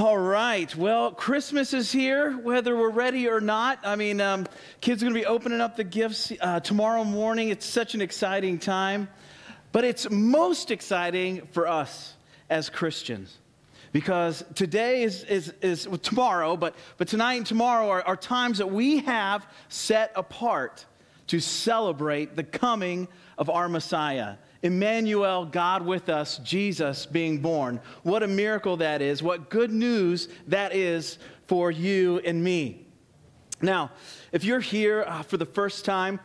All right. Well, Christmas is here, whether we're ready or not. I mean, um, kids are going to be opening up the gifts uh, tomorrow morning. It's such an exciting time. But it's most exciting for us as Christians because today is, is, is well, tomorrow, but, but tonight and tomorrow are, are times that we have set apart to celebrate the coming of our Messiah. Emmanuel, God with us, Jesus being born. What a miracle that is. What good news that is for you and me. Now, if you're here uh, for the first time,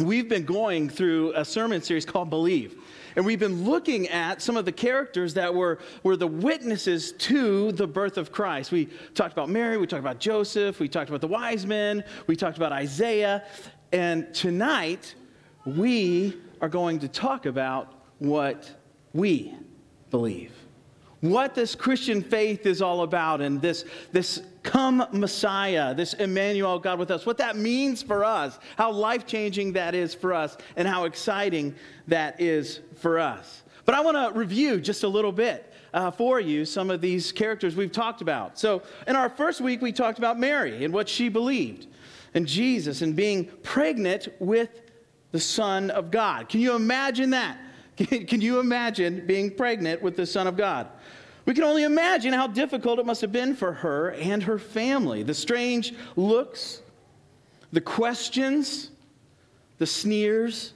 we've been going through a sermon series called Believe. And we've been looking at some of the characters that were, were the witnesses to the birth of Christ. We talked about Mary, we talked about Joseph, we talked about the wise men, we talked about Isaiah. And tonight, we are going to talk about what we believe. What this Christian faith is all about, and this, this come Messiah, this Emmanuel, God with us, what that means for us, how life changing that is for us, and how exciting that is for us. But I want to review just a little bit uh, for you some of these characters we've talked about. So, in our first week, we talked about Mary and what she believed, and Jesus, and being pregnant with the Son of God. Can you imagine that? Can you imagine being pregnant with the Son of God? We can only imagine how difficult it must have been for her and her family. The strange looks, the questions, the sneers,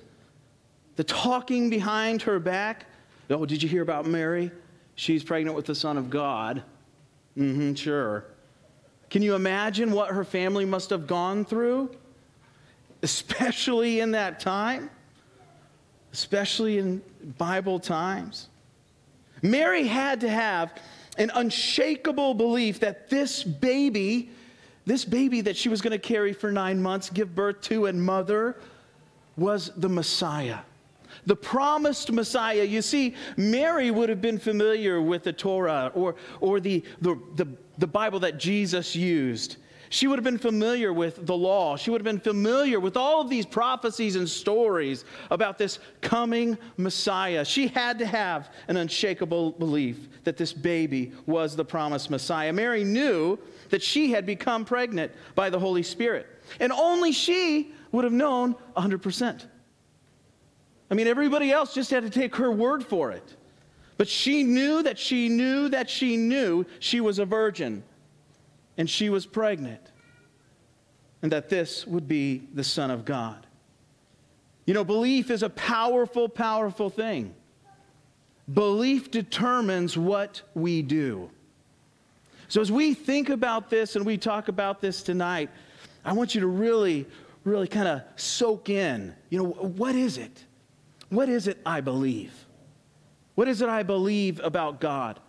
the talking behind her back. Oh, did you hear about Mary? She's pregnant with the Son of God. Mm hmm, sure. Can you imagine what her family must have gone through? Especially in that time, especially in Bible times. Mary had to have an unshakable belief that this baby, this baby that she was going to carry for nine months, give birth to, and mother, was the Messiah. The promised Messiah. You see, Mary would have been familiar with the Torah or, or the, the, the, the Bible that Jesus used. She would have been familiar with the law. She would have been familiar with all of these prophecies and stories about this coming Messiah. She had to have an unshakable belief that this baby was the promised Messiah. Mary knew that she had become pregnant by the Holy Spirit, and only she would have known 100%. I mean, everybody else just had to take her word for it. But she knew that she knew that she knew she was a virgin and she was pregnant, and that this would be the Son of God. You know, belief is a powerful, powerful thing. Belief determines what we do. So, as we think about this and we talk about this tonight, I want you to really, really kind of soak in. You know, what is it? What is it I believe? What is it I believe about God?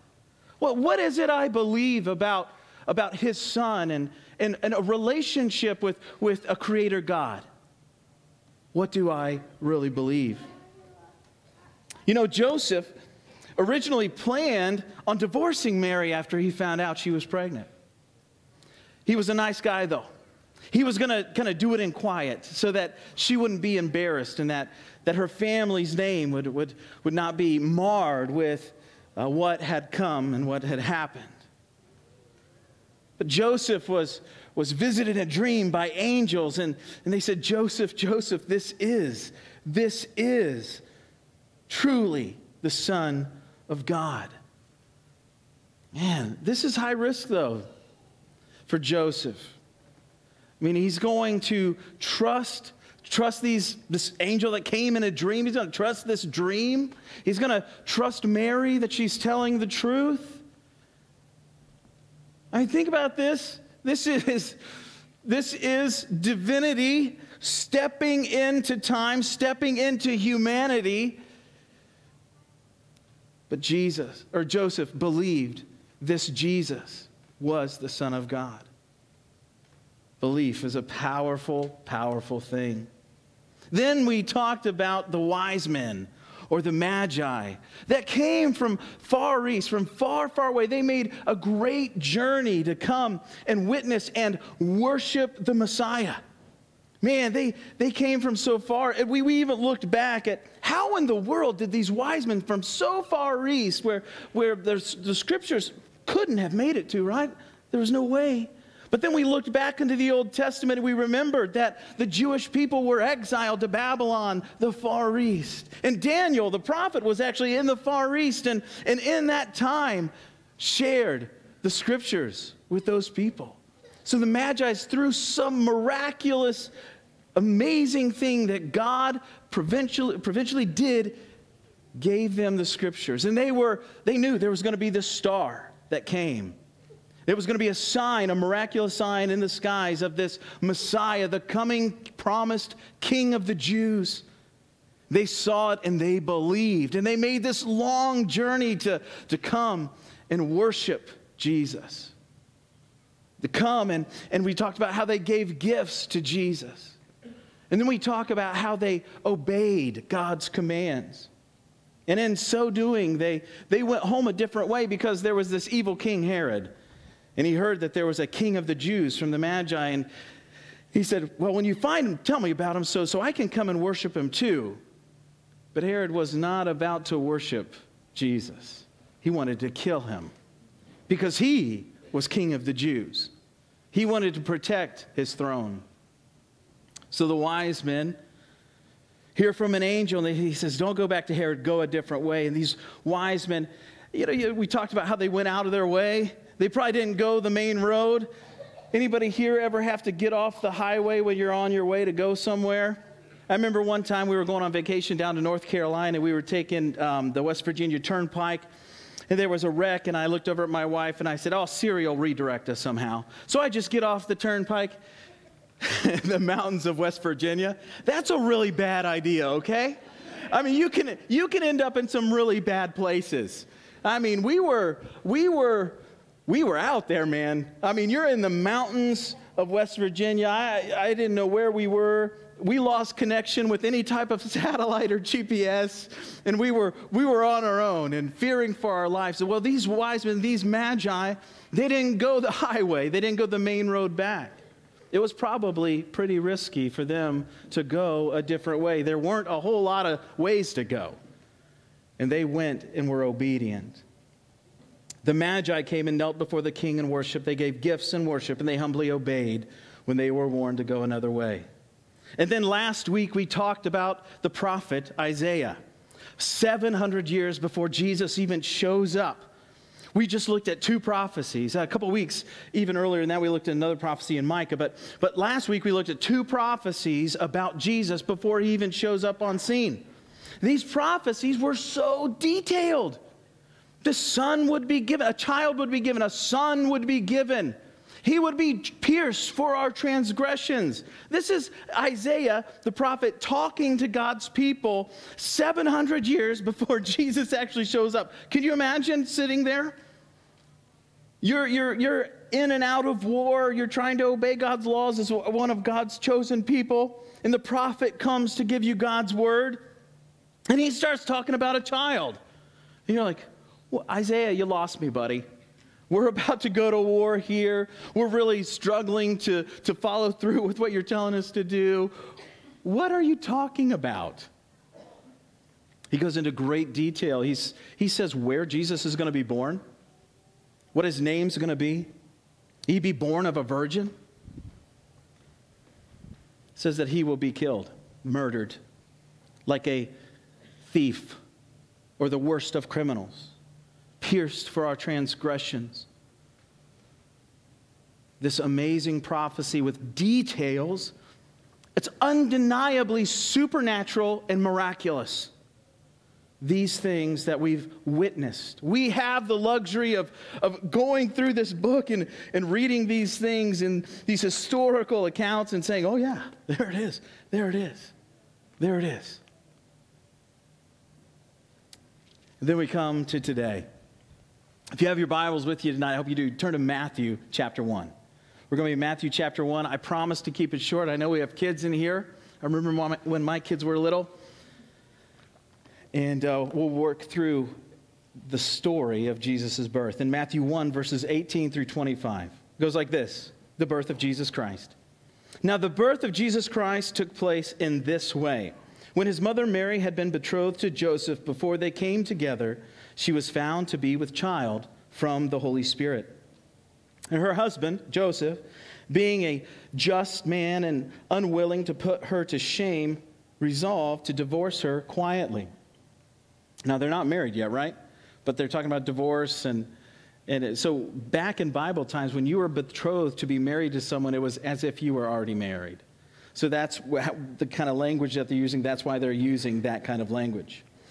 Well, what is it I believe about about his son and, and, and a relationship with, with a creator God. What do I really believe? You know, Joseph originally planned on divorcing Mary after he found out she was pregnant. He was a nice guy, though. He was going to kind of do it in quiet so that she wouldn't be embarrassed and that, that her family's name would, would, would not be marred with uh, what had come and what had happened. But Joseph was, was visited in a dream by angels, and, and they said, Joseph, Joseph, this is, this is truly the Son of God. Man, this is high risk, though, for Joseph. I mean, he's going to trust trust these this angel that came in a dream he's going to trust this dream he's going to trust mary that she's telling the truth I mean, think about this. This is, this is divinity stepping into time, stepping into humanity. But Jesus, or Joseph, believed this Jesus was the Son of God. Belief is a powerful, powerful thing. Then we talked about the wise men or the Magi that came from far east, from far, far away. They made a great journey to come and witness and worship the Messiah. Man, they, they came from so far. We, we even looked back at how in the world did these wise men from so far east, where, where the scriptures couldn't have made it to, right? There was no way. But then we looked back into the Old Testament and we remembered that the Jewish people were exiled to Babylon, the Far East. And Daniel, the prophet, was actually in the Far East and, and in that time shared the scriptures with those people. So the Magi, through some miraculous, amazing thing that God provincially did, gave them the scriptures. And they were, they knew there was going to be this star that came there was going to be a sign, a miraculous sign in the skies of this Messiah, the coming promised King of the Jews. They saw it and they believed. And they made this long journey to, to come and worship Jesus. To come and, and we talked about how they gave gifts to Jesus. And then we talk about how they obeyed God's commands. And in so doing, they, they went home a different way because there was this evil King Herod and he heard that there was a king of the Jews from the Magi. And he said, Well, when you find him, tell me about him so, so I can come and worship him too. But Herod was not about to worship Jesus, he wanted to kill him because he was king of the Jews. He wanted to protect his throne. So the wise men hear from an angel, and he says, Don't go back to Herod, go a different way. And these wise men, you know, we talked about how they went out of their way. They probably didn't go the main road. Anybody here ever have to get off the highway when you're on your way to go somewhere? I remember one time we were going on vacation down to North Carolina. We were taking um, the West Virginia Turnpike, and there was a wreck. And I looked over at my wife and I said, "Oh, Siri will redirect us somehow." So I just get off the turnpike, the mountains of West Virginia. That's a really bad idea, okay? I mean, you can you can end up in some really bad places. I mean, we were we were we were out there, man. I mean, you're in the mountains of West Virginia. I, I didn't know where we were. We lost connection with any type of satellite or GPS, and we were, we were on our own and fearing for our lives. Well, these wise men, these magi, they didn't go the highway, they didn't go the main road back. It was probably pretty risky for them to go a different way. There weren't a whole lot of ways to go, and they went and were obedient. The Magi came and knelt before the king and worshiped. They gave gifts and worship, and they humbly obeyed when they were warned to go another way. And then last week we talked about the prophet Isaiah. 700 years before Jesus even shows up. We just looked at two prophecies. A couple weeks, even earlier than that, we looked at another prophecy in Micah. But, but last week we looked at two prophecies about Jesus before he even shows up on scene. These prophecies were so detailed. The son would be given, a child would be given, a son would be given. He would be pierced for our transgressions. This is Isaiah, the prophet, talking to God's people 700 years before Jesus actually shows up. Can you imagine sitting there? You're, you're, you're in and out of war. You're trying to obey God's laws as one of God's chosen people. And the prophet comes to give you God's word. And he starts talking about a child. And you're like, well, Isaiah, you lost me, buddy. We're about to go to war here. We're really struggling to, to follow through with what you're telling us to do. What are you talking about? He goes into great detail. He's, he says where Jesus is going to be born, what his name's going to be. He be born of a virgin. Says that he will be killed, murdered, like a thief or the worst of criminals pierced for our transgressions. This amazing prophecy with details. It's undeniably supernatural and miraculous. These things that we've witnessed. We have the luxury of, of going through this book and, and reading these things and these historical accounts and saying, oh, yeah, there it is, there it is, there it is. And then we come to today. If you have your Bibles with you tonight, I hope you do. Turn to Matthew chapter 1. We're going to be in Matthew chapter 1. I promise to keep it short. I know we have kids in here. I remember when my kids were little. And uh, we'll work through the story of Jesus' birth. In Matthew 1, verses 18 through 25, it goes like this The birth of Jesus Christ. Now, the birth of Jesus Christ took place in this way. When his mother Mary had been betrothed to Joseph before they came together, she was found to be with child from the Holy Spirit. And her husband, Joseph, being a just man and unwilling to put her to shame, resolved to divorce her quietly. Now, they're not married yet, right? But they're talking about divorce. And, and it, so, back in Bible times, when you were betrothed to be married to someone, it was as if you were already married. So, that's the kind of language that they're using. That's why they're using that kind of language.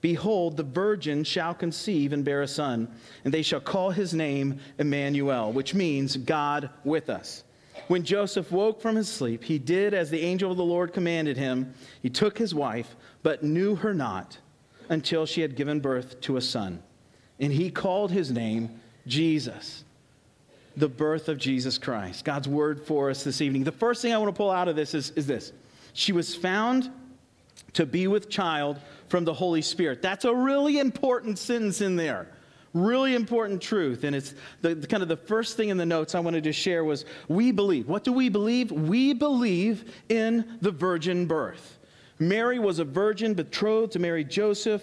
Behold, the virgin shall conceive and bear a son, and they shall call his name Emmanuel, which means God with us. When Joseph woke from his sleep, he did as the angel of the Lord commanded him. He took his wife, but knew her not until she had given birth to a son. And he called his name Jesus, the birth of Jesus Christ. God's word for us this evening. The first thing I want to pull out of this is, is this she was found to be with child from the Holy Spirit. That's a really important sentence in there. Really important truth. And it's the, the, kind of the first thing in the notes I wanted to share was we believe. What do we believe? We believe in the virgin birth. Mary was a virgin betrothed to marry Joseph,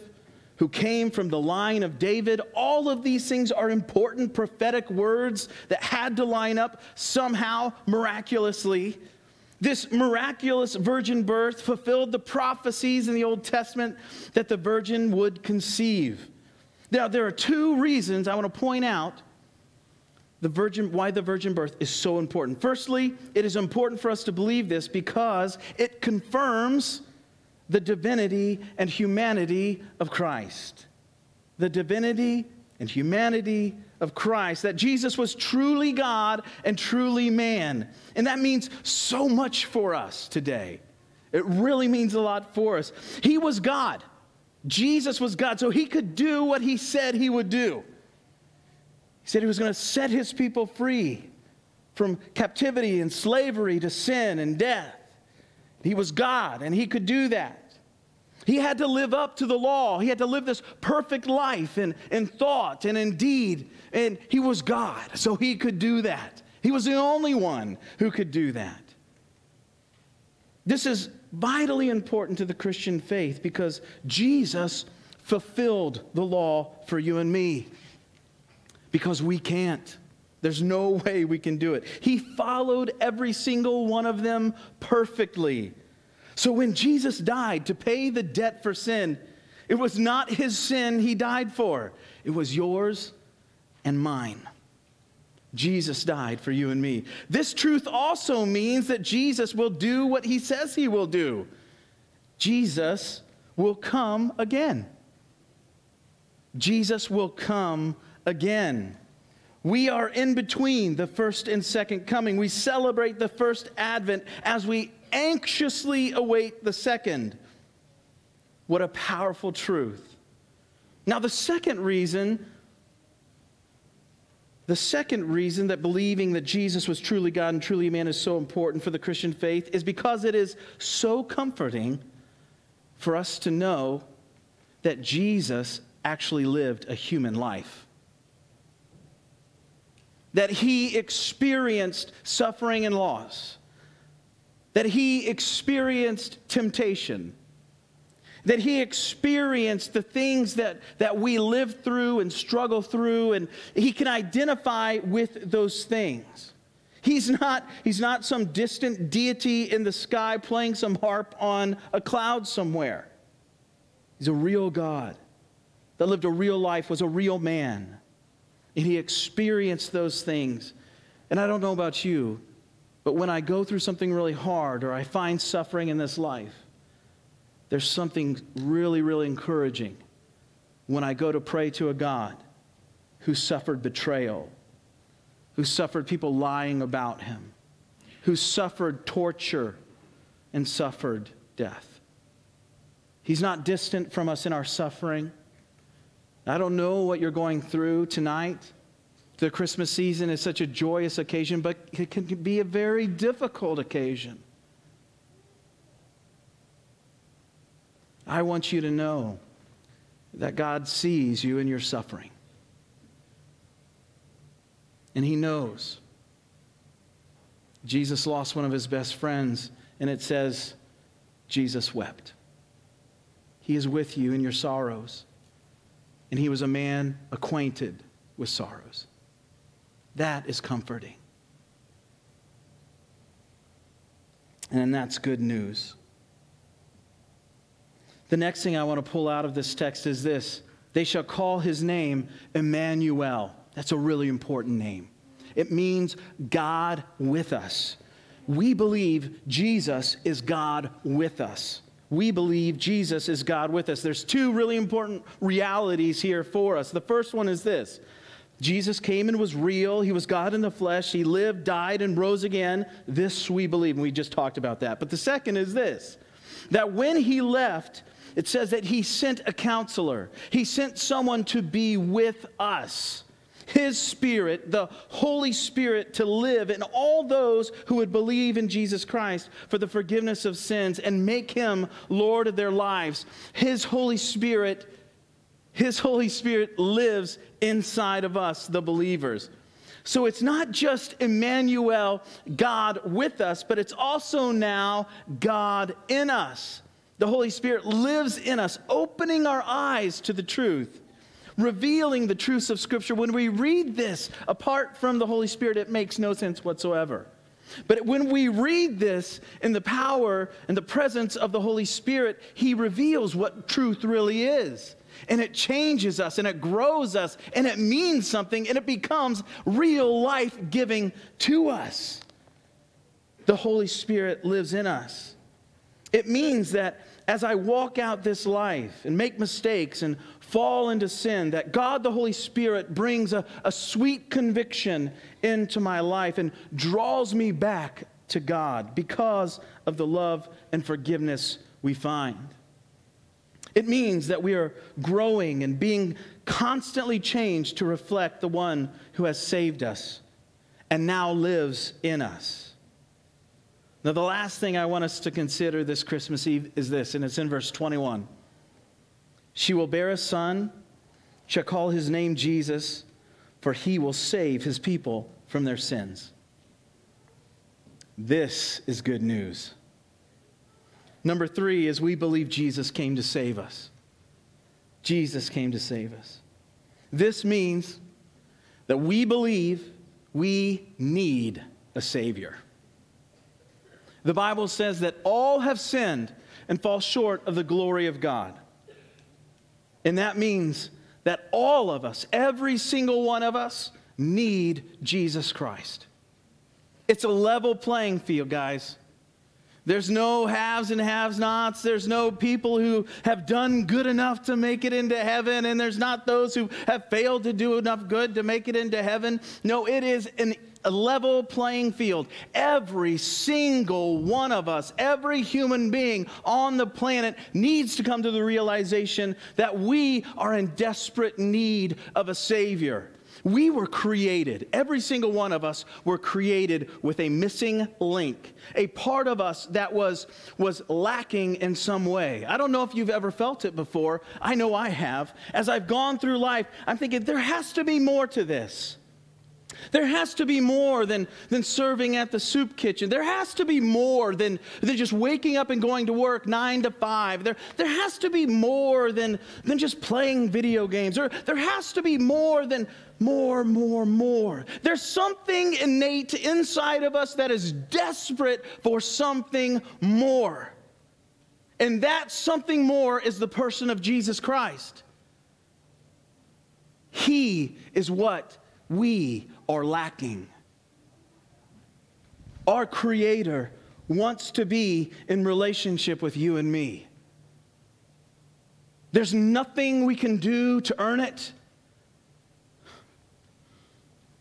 who came from the line of David. All of these things are important prophetic words that had to line up somehow miraculously. This miraculous virgin birth fulfilled the prophecies in the Old Testament that the virgin would conceive. Now, there are two reasons I want to point out the virgin, why the virgin birth is so important. Firstly, it is important for us to believe this because it confirms the divinity and humanity of Christ. The divinity and humanity of Christ, that Jesus was truly God and truly man. And that means so much for us today. It really means a lot for us. He was God. Jesus was God, so he could do what he said he would do. He said he was going to set his people free from captivity and slavery to sin and death. He was God, and he could do that. He had to live up to the law. He had to live this perfect life in, in thought and in deed. And he was God, so he could do that. He was the only one who could do that. This is vitally important to the Christian faith because Jesus fulfilled the law for you and me. Because we can't. There's no way we can do it. He followed every single one of them perfectly. So when Jesus died to pay the debt for sin, it was not his sin he died for, it was yours and mine. Jesus died for you and me. This truth also means that Jesus will do what he says he will do. Jesus will come again. Jesus will come again. We are in between the first and second coming. We celebrate the first advent as we anxiously await the second. What a powerful truth. Now, the second reason the second reason that believing that Jesus was truly God and truly man is so important for the Christian faith is because it is so comforting for us to know that Jesus actually lived a human life. That he experienced suffering and loss. That he experienced temptation that he experienced the things that, that we live through and struggle through, and he can identify with those things. He's not, he's not some distant deity in the sky playing some harp on a cloud somewhere. He's a real God that lived a real life, was a real man. And he experienced those things. And I don't know about you, but when I go through something really hard or I find suffering in this life, there's something really, really encouraging when I go to pray to a God who suffered betrayal, who suffered people lying about him, who suffered torture and suffered death. He's not distant from us in our suffering. I don't know what you're going through tonight. The Christmas season is such a joyous occasion, but it can be a very difficult occasion. I want you to know that God sees you in your suffering. And He knows. Jesus lost one of his best friends, and it says, Jesus wept. He is with you in your sorrows. And he was a man acquainted with sorrows. That is comforting. And that's good news. The next thing I want to pull out of this text is this they shall call his name Emmanuel. That's a really important name. It means God with us. We believe Jesus is God with us. We believe Jesus is God with us. There's two really important realities here for us. The first one is this Jesus came and was real. He was God in the flesh. He lived, died, and rose again. This we believe, and we just talked about that. But the second is this that when he left, it says that he sent a counselor, he sent someone to be with us. His Spirit, the Holy Spirit, to live in all those who would believe in Jesus Christ for the forgiveness of sins and make Him Lord of their lives. His Holy Spirit, His Holy Spirit lives inside of us, the believers. So it's not just Emmanuel, God with us, but it's also now God in us. The Holy Spirit lives in us, opening our eyes to the truth, revealing the truths of Scripture. When we read this apart from the Holy Spirit, it makes no sense whatsoever. But when we read this in the power and the presence of the Holy Spirit, He reveals what truth really is. And it changes us and it grows us and it means something and it becomes real life giving to us. The Holy Spirit lives in us. It means that as I walk out this life and make mistakes and fall into sin, that God the Holy Spirit brings a, a sweet conviction into my life and draws me back to God because of the love and forgiveness we find. It means that we are growing and being constantly changed to reflect the one who has saved us and now lives in us. Now, the last thing I want us to consider this Christmas Eve is this, and it's in verse 21. She will bear a son, shall call his name Jesus, for he will save his people from their sins. This is good news. Number three is we believe Jesus came to save us. Jesus came to save us. This means that we believe we need a Savior. The Bible says that all have sinned and fall short of the glory of God. And that means that all of us, every single one of us, need Jesus Christ. It's a level playing field, guys. There's no haves and haves nots. There's no people who have done good enough to make it into heaven, and there's not those who have failed to do enough good to make it into heaven. No, it is an a level playing field. Every single one of us, every human being on the planet needs to come to the realization that we are in desperate need of a Savior. We were created, every single one of us were created with a missing link, a part of us that was, was lacking in some way. I don't know if you've ever felt it before. I know I have. As I've gone through life, I'm thinking there has to be more to this. There has to be more than, than serving at the soup kitchen. There has to be more than, than just waking up and going to work nine to five. There, there has to be more than, than just playing video games. There, there has to be more than more, more, more. There's something innate inside of us that is desperate for something more. And that something more is the person of Jesus Christ. He is what we are lacking. Our Creator wants to be in relationship with you and me. There's nothing we can do to earn it.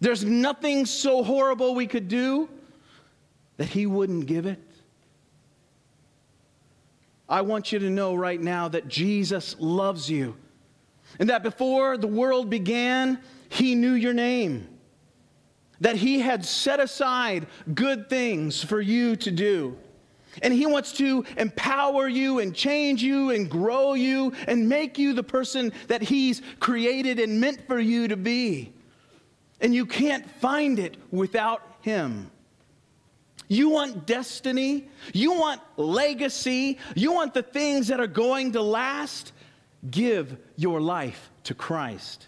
There's nothing so horrible we could do that He wouldn't give it. I want you to know right now that Jesus loves you and that before the world began, He knew your name. That He had set aside good things for you to do. And He wants to empower you and change you and grow you and make you the person that He's created and meant for you to be. And you can't find it without Him. You want destiny, you want legacy, you want the things that are going to last. Give your life to Christ.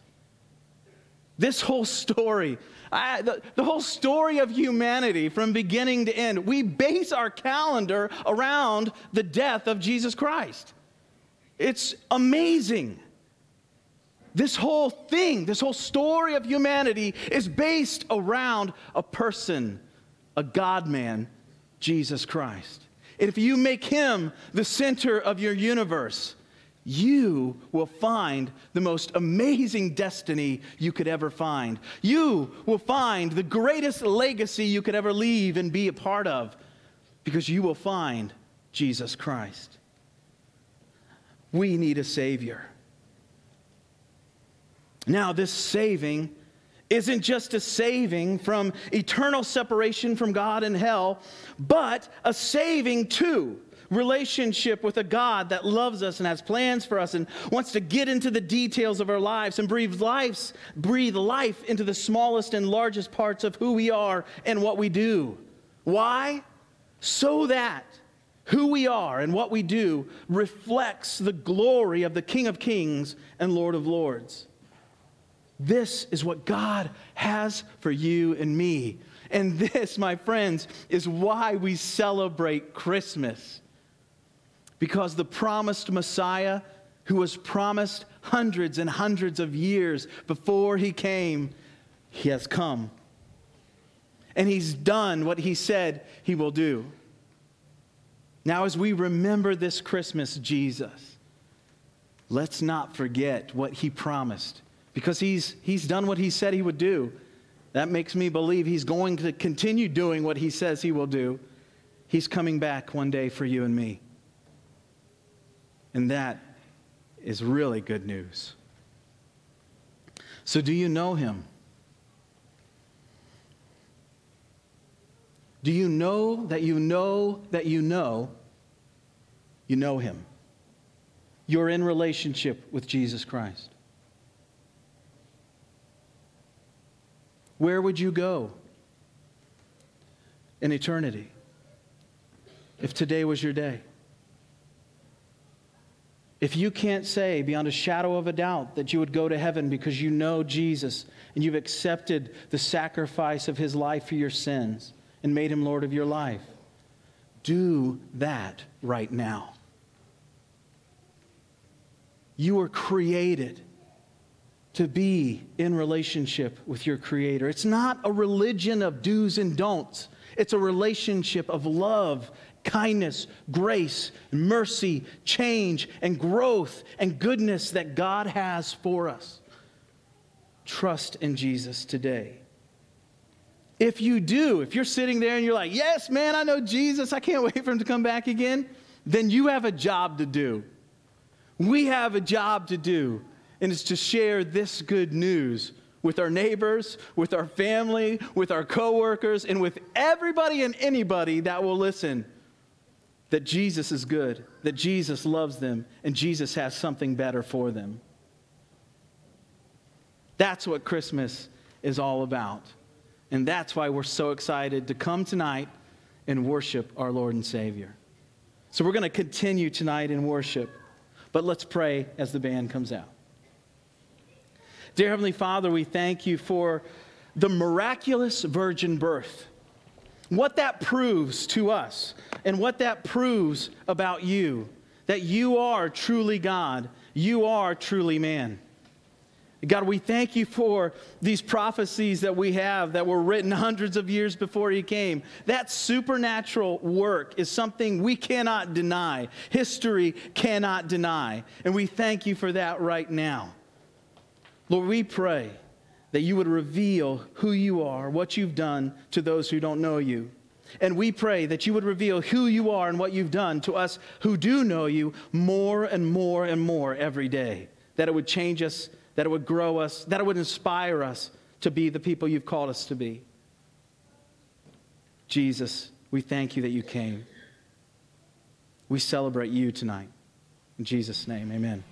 This whole story I, the, the whole story of humanity from beginning to end, we base our calendar around the death of Jesus Christ. It's amazing. This whole thing, this whole story of humanity is based around a person, a God man, Jesus Christ. And if you make him the center of your universe, you will find the most amazing destiny you could ever find. You will find the greatest legacy you could ever leave and be a part of because you will find Jesus Christ. We need a Savior. Now, this saving isn't just a saving from eternal separation from God and hell, but a saving too relationship with a God that loves us and has plans for us and wants to get into the details of our lives and breathe life, breathe life into the smallest and largest parts of who we are and what we do. Why? So that who we are and what we do reflects the glory of the King of Kings and Lord of Lords. This is what God has for you and me. And this, my friends, is why we celebrate Christmas because the promised Messiah, who was promised hundreds and hundreds of years before he came, he has come. And he's done what he said he will do. Now, as we remember this Christmas, Jesus, let's not forget what he promised because he's, he's done what he said he would do. That makes me believe he's going to continue doing what he says he will do. He's coming back one day for you and me. And that is really good news. So, do you know him? Do you know that you know that you know you know him? You're in relationship with Jesus Christ. Where would you go in eternity if today was your day? If you can't say beyond a shadow of a doubt that you would go to heaven because you know Jesus and you've accepted the sacrifice of his life for your sins and made him Lord of your life, do that right now. You were created to be in relationship with your Creator. It's not a religion of do's and don'ts, it's a relationship of love kindness, grace, mercy, change, and growth and goodness that God has for us. Trust in Jesus today. If you do, if you're sitting there and you're like, yes, man, I know Jesus, I can't wait for him to come back again, then you have a job to do. We have a job to do, and it's to share this good news with our neighbors, with our family, with our coworkers, and with everybody and anybody that will listen that Jesus is good, that Jesus loves them, and Jesus has something better for them. That's what Christmas is all about. And that's why we're so excited to come tonight and worship our Lord and Savior. So we're going to continue tonight in worship, but let's pray as the band comes out. Dear Heavenly Father, we thank you for the miraculous virgin birth what that proves to us and what that proves about you that you are truly God, you are truly man. God, we thank you for these prophecies that we have that were written hundreds of years before you came. That supernatural work is something we cannot deny, history cannot deny. And we thank you for that right now. Lord, we pray that you would reveal who you are, what you've done to those who don't know you. And we pray that you would reveal who you are and what you've done to us who do know you more and more and more every day. That it would change us, that it would grow us, that it would inspire us to be the people you've called us to be. Jesus, we thank you that you came. We celebrate you tonight. In Jesus' name, amen.